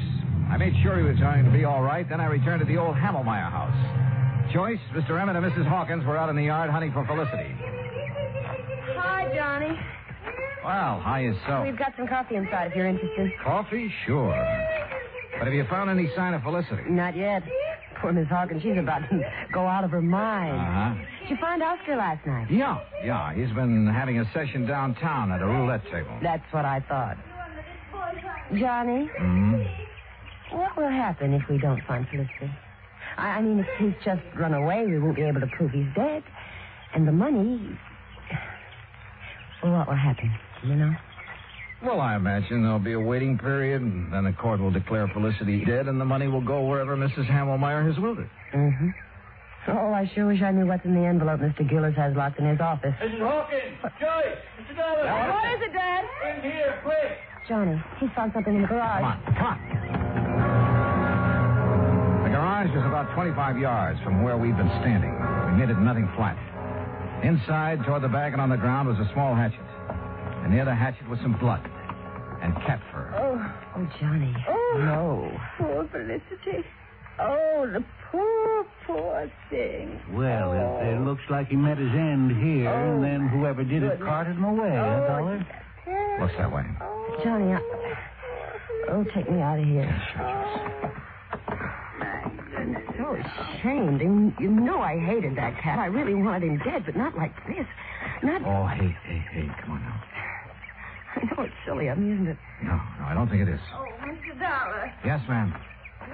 S18: I made sure he was going to be all right. Then I returned to the old Hamelmeyer house. Joyce, Mr. Emmett, and Mrs. Hawkins were out in the yard hunting for Felicity.
S16: Hi, Johnny.
S18: Well, how you so?
S16: We've got some coffee inside if you're interested.
S18: Coffee? Sure. But have you found any sign of Felicity?
S16: Not yet. Poor Miss Hawkins, she's about to go out of her mind.
S18: Uh-huh.
S16: Did you find Oscar last night?
S18: Yeah, yeah. He's been having a session downtown at a roulette table.
S16: That's what I thought. Johnny,
S18: hmm
S16: what will happen if we don't find Felicity? I, I mean, if he's just run away, we won't be able to prove he's dead. And the money. Well, what will happen? Do you know?
S18: Well, I imagine there'll be a waiting period, and then the court will declare Felicity dead, and the money will go wherever Mrs. Hamelmeyer has willed it.
S16: Mm-hmm. Oh, I sure wish I knew what's in the envelope Mr. Gillis has locked in his office.
S23: Mrs. Hawkins! Joyce! Mr. Dollar!
S16: What is it, Dad?
S23: In here, quick!
S16: Johnny, he found something in the garage.
S18: Come on, come on. The garage is about 25 yards from where we've been standing. We made it nothing flat. Inside, toward the back and on the ground, was a small hatchet. and near the hatchet was some blood and cat fur.
S16: Oh, oh, Johnny.
S21: Oh.
S16: No.
S21: Poor Felicity. Oh, the poor, poor thing.
S20: Well,
S21: oh.
S20: it, it looks like he met his end here,
S21: Oh,
S20: and then whoever did it carted him away, huh,
S21: Oh,
S20: Dollar?
S18: Looks that way. Oh.
S16: Johnny, I... Oh, take me out of here. My goodness. So ashamed. And you know I hated that cat. I really wanted him dead, but not like this. Not...
S18: Oh, hey, hey, hey, come on now.
S16: I know it's silly of me, isn't it?
S18: No, no, I don't think it is.
S21: Oh, Mr. Dollar,
S18: Yes, ma'am.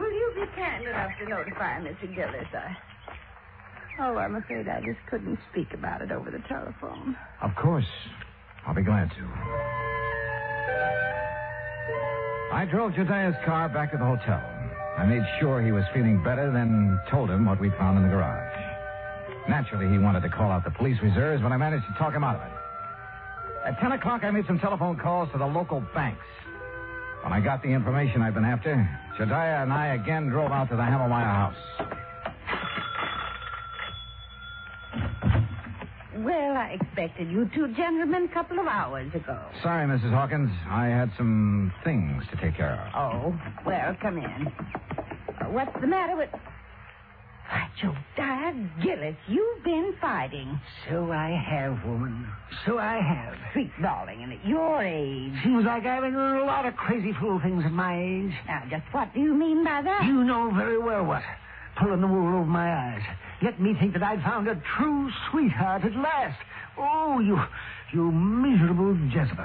S21: Will you be kind enough to notify Mr. Gillis? I... Oh, I'm afraid I just couldn't speak about it over the telephone.
S18: Of course. I'll be glad to. I drove Jediah's car back to the hotel. I made sure he was feeling better, then told him what we'd found in the garage. Naturally, he wanted to call out the police reserves, but I managed to talk him out of it. At 10 o'clock, I made some telephone calls to the local banks. When I got the information I'd been after, Jediah and I again drove out to the Hammermeyer house.
S21: Well, I expected you two gentlemen a couple of hours ago.
S18: Sorry, Mrs. Hawkins. I had some things to take care of.
S21: Oh, well, come in. Uh, what's the matter with... Why, Josiah Gillis, you've been fighting.
S15: So I have, woman. So I have.
S21: Sweet darling, and at your age.
S15: Seems like I've been doing a lot of crazy fool things at my age.
S21: Now, just what do you mean by that?
S15: You know very well what. Pulling the wool over my eyes. Let me think that I'd found a true sweetheart at last. Oh, you, you miserable Jezebel.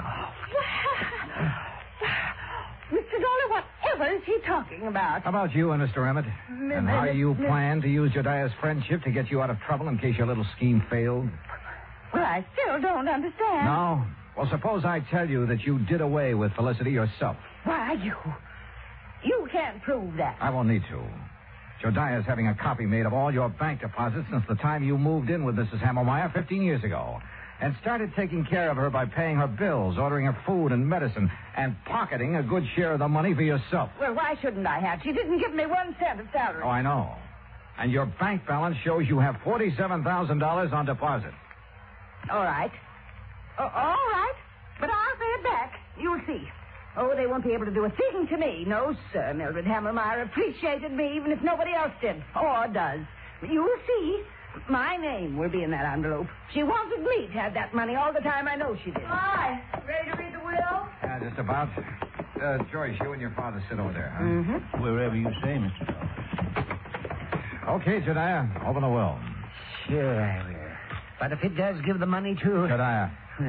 S21: Mr. Dollar, whatever is he talking about?
S18: How about you and Mr. Emmett? And how you plan to use Jediah's friendship to get you out of trouble in case your little scheme failed?
S21: Well, I still don't understand.
S18: No? Well, suppose I tell you that you did away with Felicity yourself.
S21: Why, you... You can't prove that.
S18: I won't need to. Jodiah's having a copy made of all your bank deposits since the time you moved in with Mrs. Hammermeyer 15 years ago. And started taking care of her by paying her bills, ordering her food and medicine, and pocketing a good share of the money for yourself.
S21: Well, why shouldn't I have? She didn't give me one cent of salary.
S18: Oh, I know. And your bank balance shows you have $47,000 on deposit.
S21: All right. Oh, all right. But I'll pay it back. You'll see. Oh, they won't be able to do a thing to me. No, sir. Mildred Hammermeyer appreciated me even if nobody else did. Or does. You'll see. My name will be in that envelope. She wanted me to have that money all the time. I know she did. Hi. Ready to read the will?
S18: Yeah, just about. Uh, Joyce, you and your father sit over there, huh?
S21: Mm-hmm.
S20: Wherever you say, Mr. Dollar.
S18: Okay, Jediah, open the will.
S15: Sure I will. But if it does give the money to...
S18: Jediah.
S15: Well,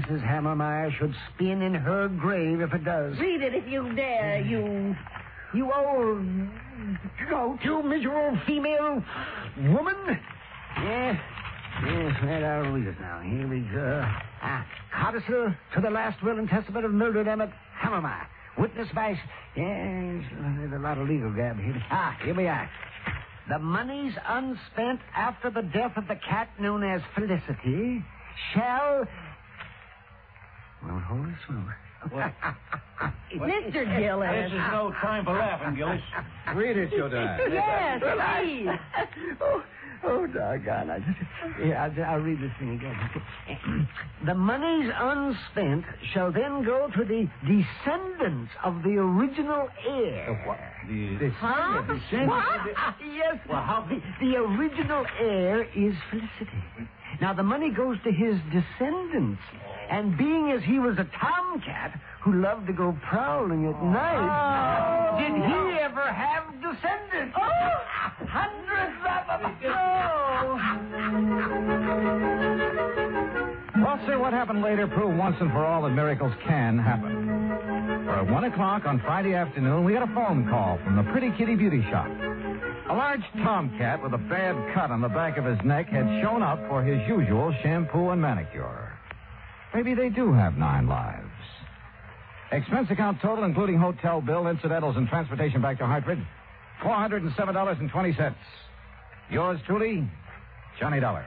S15: Mrs. Hammermeyer should spin in her grave if it does.
S21: Read it if you dare, you...
S15: You old... Go to miserable female woman. Yes. Yes, well, I'll read it now. Here we go. Ah, codicil to the last will and testament of Mildred Emmett Hammermeyer. Witness by... Yes, there's a lot of legal gab here. Ah, here we are. The monies unspent after the death of the cat known as Felicity shall... Well, holy smoke.
S21: Mr. Gillis.
S20: This is no time for laughing, Gillis.
S18: Read it, Jodiah.
S21: Yes, please.
S15: oh, oh, doggone. I just, yeah, I'll, I'll read this thing again. the monies unspent shall then go to the descendants of the original heir.
S20: what? The,
S21: Huh?
S20: descendants
S21: What?
S20: the-
S15: yes.
S20: Well, how-
S15: the, the original heir is Felicity. Now, the money goes to his descendants. And being as he was a tomcat who loved to go prowling at oh. night, oh. did he ever have descendants? Oh, hundreds of them. Oh.
S18: Well, sir, what happened later proved once and for all that miracles can happen. For at 1 o'clock on Friday afternoon, we got a phone call from the Pretty Kitty Beauty Shop. A large tomcat with a bad cut on the back of his neck had shown up for his usual shampoo and manicure. Maybe they do have nine lives. Expense account total, including hotel bill, incidentals, and transportation back to Hartford, $407.20. Yours truly, Johnny Dollar.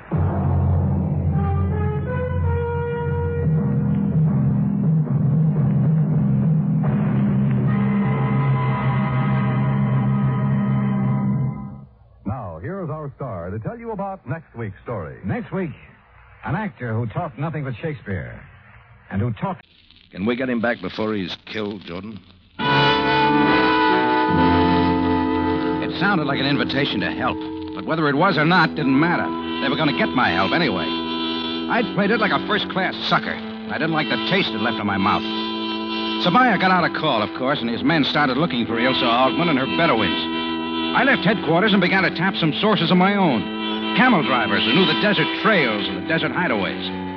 S10: Now, here's our star to tell you about next week's story.
S18: Next week, an actor who talked nothing but Shakespeare and who talked.
S2: Can we get him back before he's killed, Jordan? It sounded like an invitation to help, but whether it was or not didn't matter. They were going to get my help anyway. I'd played it like a first class sucker. I didn't like the taste it left in my mouth. Sabaya got out a call, of course, and his men started looking for Ilsa Altman and her Bedouins. I left headquarters and began to tap some sources of my own. Camel drivers who knew the desert trails and the desert hideaways.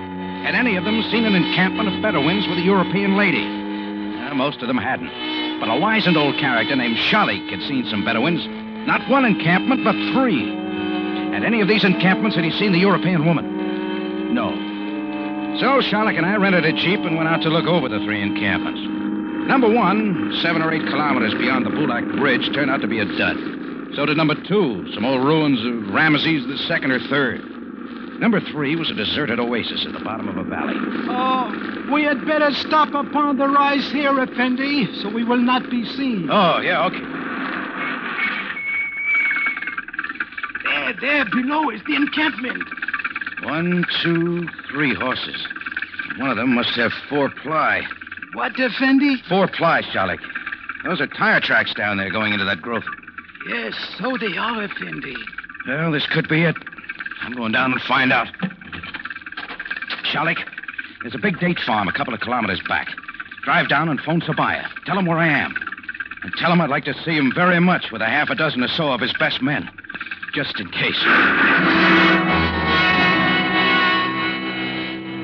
S2: Had any of them seen an encampment of Bedouins with a European lady? Uh, most of them hadn't. But a wizened old character named Shalik had seen some Bedouins. Not one encampment, but three. At any of these encampments had he seen the European woman? No. So Shalik and I rented a jeep and went out to look over the three encampments. Number one, seven or eight kilometers beyond the Bulak Bridge, turned out to be a dud. So did number two, some old ruins of Ramesses the second or third. Number three was a deserted oasis at the bottom of a valley.
S4: Oh, we had better stop upon the rise here, Effendi, so we will not be seen.
S2: Oh, yeah, okay.
S4: There, there, below is the encampment.
S2: One, two, three horses. One of them must have four ply.
S4: What, Effendi?
S2: Four ply, Shalik. Those are tire tracks down there going into that growth.
S4: Yes, so they are, Effendi.
S2: Well, this could be it. I'm going down and find out. Shalik, there's a big date farm a couple of kilometers back. Drive down and phone Sabaya. Tell him where I am. And tell him I'd like to see him very much with a half a dozen or so of his best men. Just in case.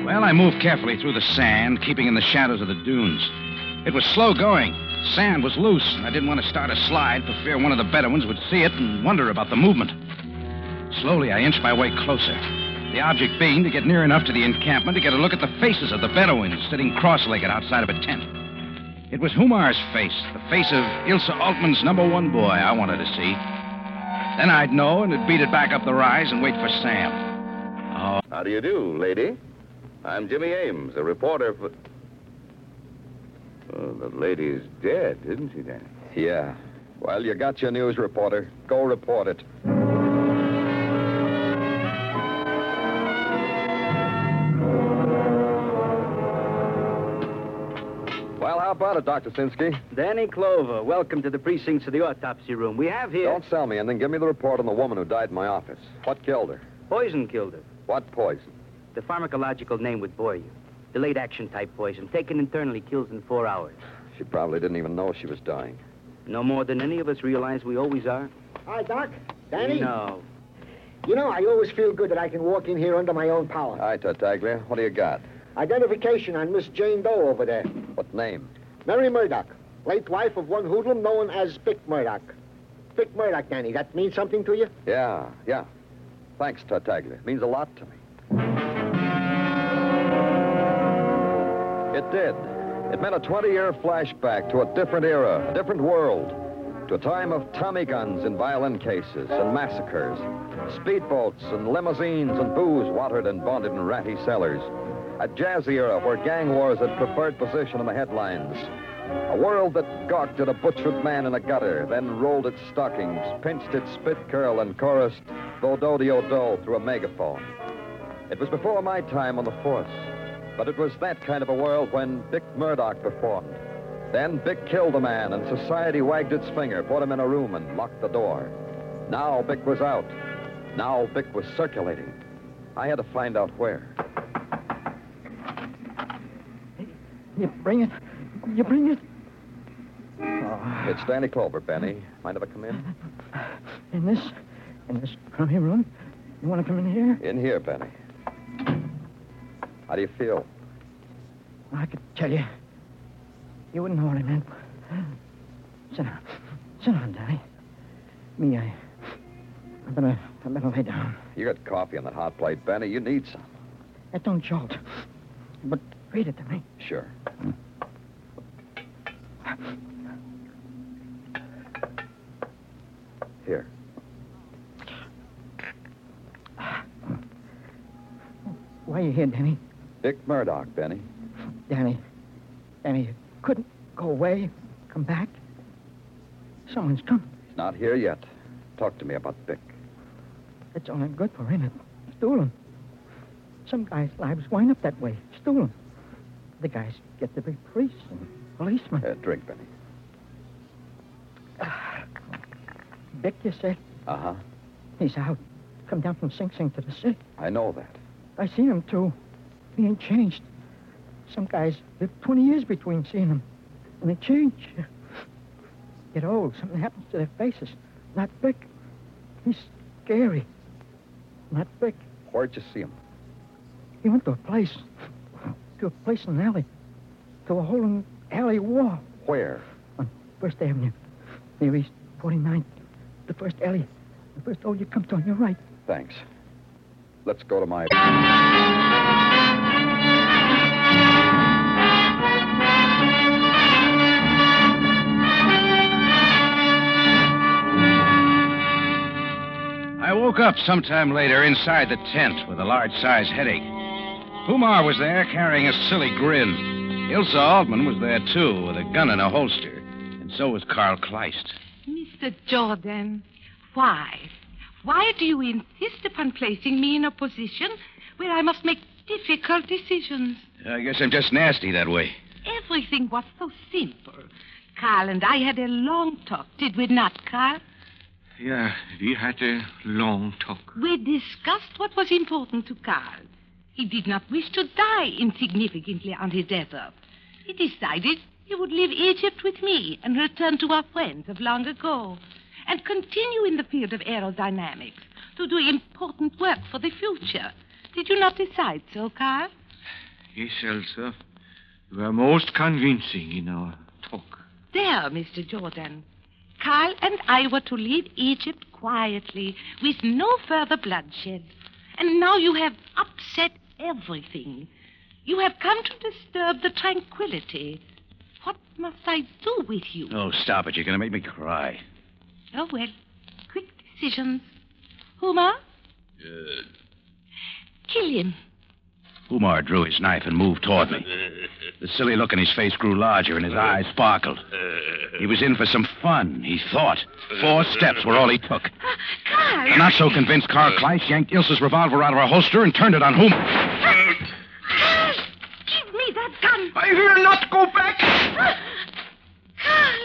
S2: Well, I moved carefully through the sand, keeping in the shadows of the dunes. It was slow going. Sand was loose, and I didn't want to start a slide for fear one of the Bedouins would see it and wonder about the movement. Slowly, I inched my way closer. The object being to get near enough to the encampment to get a look at the faces of the Bedouins sitting cross legged outside of a tent. It was Humar's face, the face of Ilsa Altman's number one boy I wanted to see. Then I'd know and would beat it back up the rise and wait for Sam. Oh.
S9: How do you do, lady? I'm Jimmy Ames, a reporter for. Oh, the lady's dead, isn't she, Danny?
S24: Yeah. Well, you got your news, reporter. Go report it. How about it, Dr. Sinsky?
S25: Danny Clover, welcome to the precincts of the autopsy room. We have here.
S24: Don't sell me and then give me the report on the woman who died in my office. What killed her?
S25: Poison killed her.
S24: What poison?
S25: The pharmacological name would bore you. Delayed action type poison. Taken internally kills in four hours.
S24: She probably didn't even know she was dying.
S25: No more than any of us realize we always are.
S12: Hi, Doc. Danny?
S25: No.
S12: You know, I always feel good that I can walk in here under my own power.
S24: Hi, Tartaglia. What do you got?
S12: Identification on Miss Jane Doe over there.
S24: What name?
S12: Mary Murdoch, late wife of one hoodlum known as Bick Murdoch. Bick Murdoch, Danny, that means something to you?
S24: Yeah, yeah. Thanks, Tartaglia. It means a lot to me. It did. It meant a 20 year flashback to a different era, a different world, to a time of Tommy guns in violin cases and massacres, speedboats and limousines and booze watered and bonded in ratty cellars. A jazzy era where gang wars had preferred position in the headlines. A world that gawked at a butchered man in a gutter, then rolled its stockings, pinched its spit curl, and chorused Vodo di Odo through a megaphone. It was before my time on the force, but it was that kind of a world when Bick Murdoch performed. Then Bick killed the man, and society wagged its finger, put him in a room, and locked the door. Now Bick was out. Now Bick was circulating. I had to find out where.
S26: You bring it. You bring it. Oh.
S24: It's Danny Clover, Benny. Mind if I come in?
S26: In this, in this crummy room. You want to come in here?
S24: In here, Benny. How do you feel?
S26: I could tell you. You wouldn't know what I meant. Sit down. Sit down, Danny. Me, I. I better. I better lay down.
S24: You got coffee on that hot plate, Benny. You need some.
S26: That don't jolt. But read it to me.
S24: Sure. Here.
S26: Why are you here, Danny?
S24: Dick Murdoch, Benny.
S26: Danny. Danny, you couldn't go away, come back. Someone's coming.
S24: He's not here yet. Talk to me about Dick.
S26: It's only good for ain't it? Stolen. Some guys' lives wind up that way. Stolen. The guys get to be priests and policemen.
S9: Uh, drink, Benny.
S26: Vic, you said?
S9: Uh huh.
S26: He's out. Come down from Sing Sing to the city.
S9: I know that.
S26: I seen him, too. He ain't changed. Some guys live 20 years between seeing him. And they change. Get old. Something happens to their faces. Not Vic. He's scary. Not Vic.
S9: Where'd you see him?
S26: He went to a place. To a place in an alley. To a hole in the alley wall.
S9: Where?
S26: On First Avenue. Near East 49th. The first alley. The first door you come to on your right.
S9: Thanks. Let's go to my.
S2: I woke up sometime later inside the tent with a large sized headache. Humar was there carrying a silly grin. Ilsa Altman was there, too, with a gun in a holster. And so was Carl Kleist.
S6: Mr. Jordan, why? Why do you insist upon placing me in a position where I must make difficult decisions?
S2: I guess I'm just nasty that way.
S6: Everything was so simple. Carl and I had a long talk, did we not, Carl?
S27: Yeah, we had a long talk.
S6: We discussed what was important to Carl. He did not wish to die insignificantly on his desert. He decided he would leave Egypt with me and return to our friends of long ago and continue in the field of aerodynamics to do important work for the future. Did you not decide so, Carl?
S27: Yes, Ilsa. You were most convincing in our talk.
S6: There, Mr. Jordan. Carl and I were to leave Egypt quietly, with no further bloodshed. And now you have upset everything. You have come to disturb the tranquility. What must I do with you?
S2: Oh, stop it. You're going to make me cry.
S6: Oh, well, quick decisions. Huma,
S2: Uh,
S6: kill him.
S2: Humar drew his knife and moved toward me. The silly look in his face grew larger and his eyes sparkled. He was in for some fun, he thought. Four steps were all he took.
S6: Carl!
S2: I'm not so convinced Carl Kleist yanked Ilsa's revolver out of her holster and turned it on Humar.
S6: Carl! Give me that gun!
S27: I will not go back!
S6: Carl!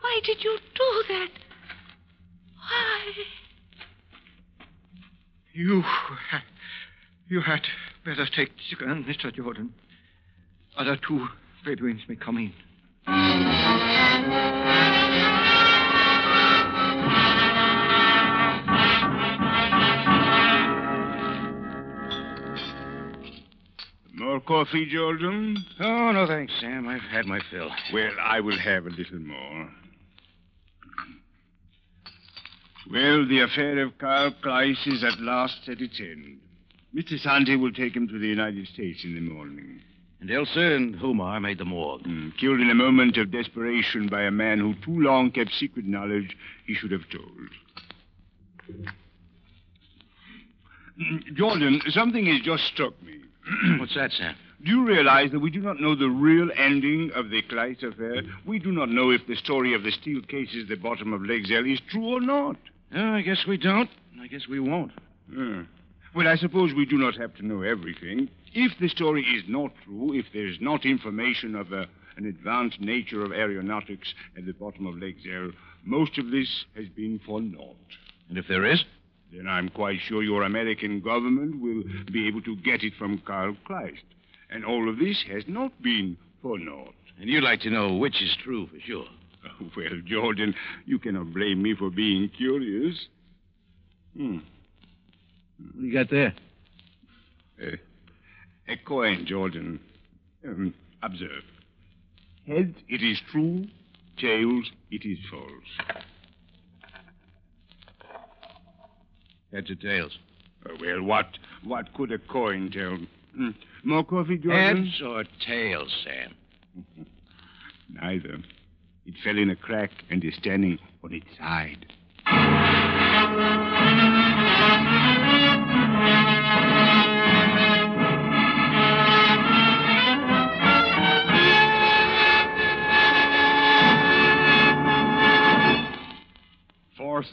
S6: Why did you do that? Why?
S27: You. You had better take the gun, Mr. Jordan. Other two Bedouins may come in.
S5: More coffee, Jordan?
S2: Oh, no thanks, Sam. I've had my fill.
S5: Well, I will have a little more. Well, the affair of Carl Kleist is at last at its end. Mr. Santi will take him to the United States in the morning.
S2: And Ilsa and Humar made the morgue.
S5: Hmm, killed in a moment of desperation by a man who too long kept secret knowledge he should have told. Hmm, Jordan, something has just struck me.
S2: What's that, Sam?
S5: Do you realize that we do not know the real ending of the Kleist affair? We do not know if the story of the steel cases at the bottom of Lake Zell is true or not.
S2: Oh, I guess we don't. I guess we won't.
S5: Hmm. Well, I suppose we do not have to know everything. If the story is not true, if there's not information of a, an advanced nature of aeronautics at the bottom of Lake Zell, most of this has been for naught.
S2: And if there is?
S5: Then I'm quite sure your American government will be able to get it from Carl Kleist. And all of this has not been for naught.
S2: And you'd like to know which is true for sure.
S5: Oh, well, Jordan, you cannot blame me for being curious. Hmm.
S2: What do you got there?
S5: Uh, a coin, Jordan. Um, observe. Heads, it is true. Tails, it is false.
S2: Heads or tails?
S5: Uh, well, what what could a coin tell? Hmm. More coffee, Jordan?
S2: Heads or tails, Sam?
S5: Neither. It fell in a crack and is standing on its side.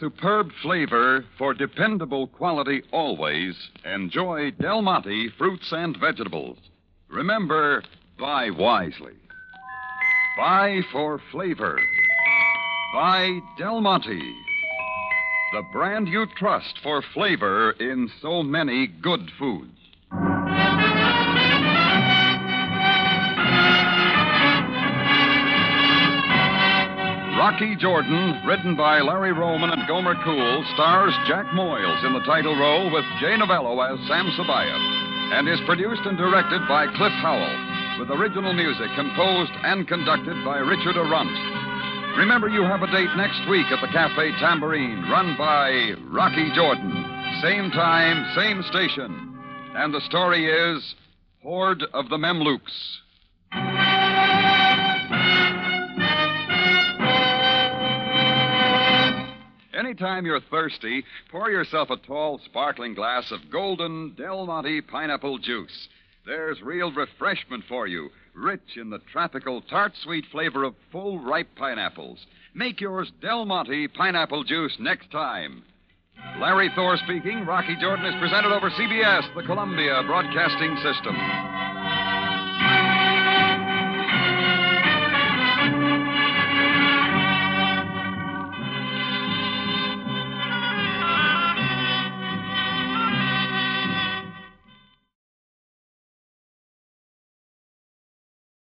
S1: Superb flavor, for dependable quality always, enjoy Del Monte fruits and vegetables. remember buy wisely. Buy for flavor. Buy Del Monte, the brand you trust for flavor in so many good foods. Rocky Jordan, written by Larry Roman and Gomer Cool, stars Jack Moyles in the title role with Jay Novello as Sam Sabaya, and is produced and directed by Cliff Howell, with original music composed and conducted by Richard Aurandt. Remember, you have a date next week at the Cafe Tambourine, run by Rocky Jordan. Same time, same station. And the story is Horde of the Memlooks. Anytime you're thirsty, pour yourself a tall, sparkling glass of golden Del Monte pineapple juice. There's real refreshment for you, rich in the tropical, tart sweet flavor of full, ripe pineapples. Make yours Del Monte pineapple juice next time. Larry Thor speaking. Rocky Jordan is presented over CBS, the Columbia Broadcasting System.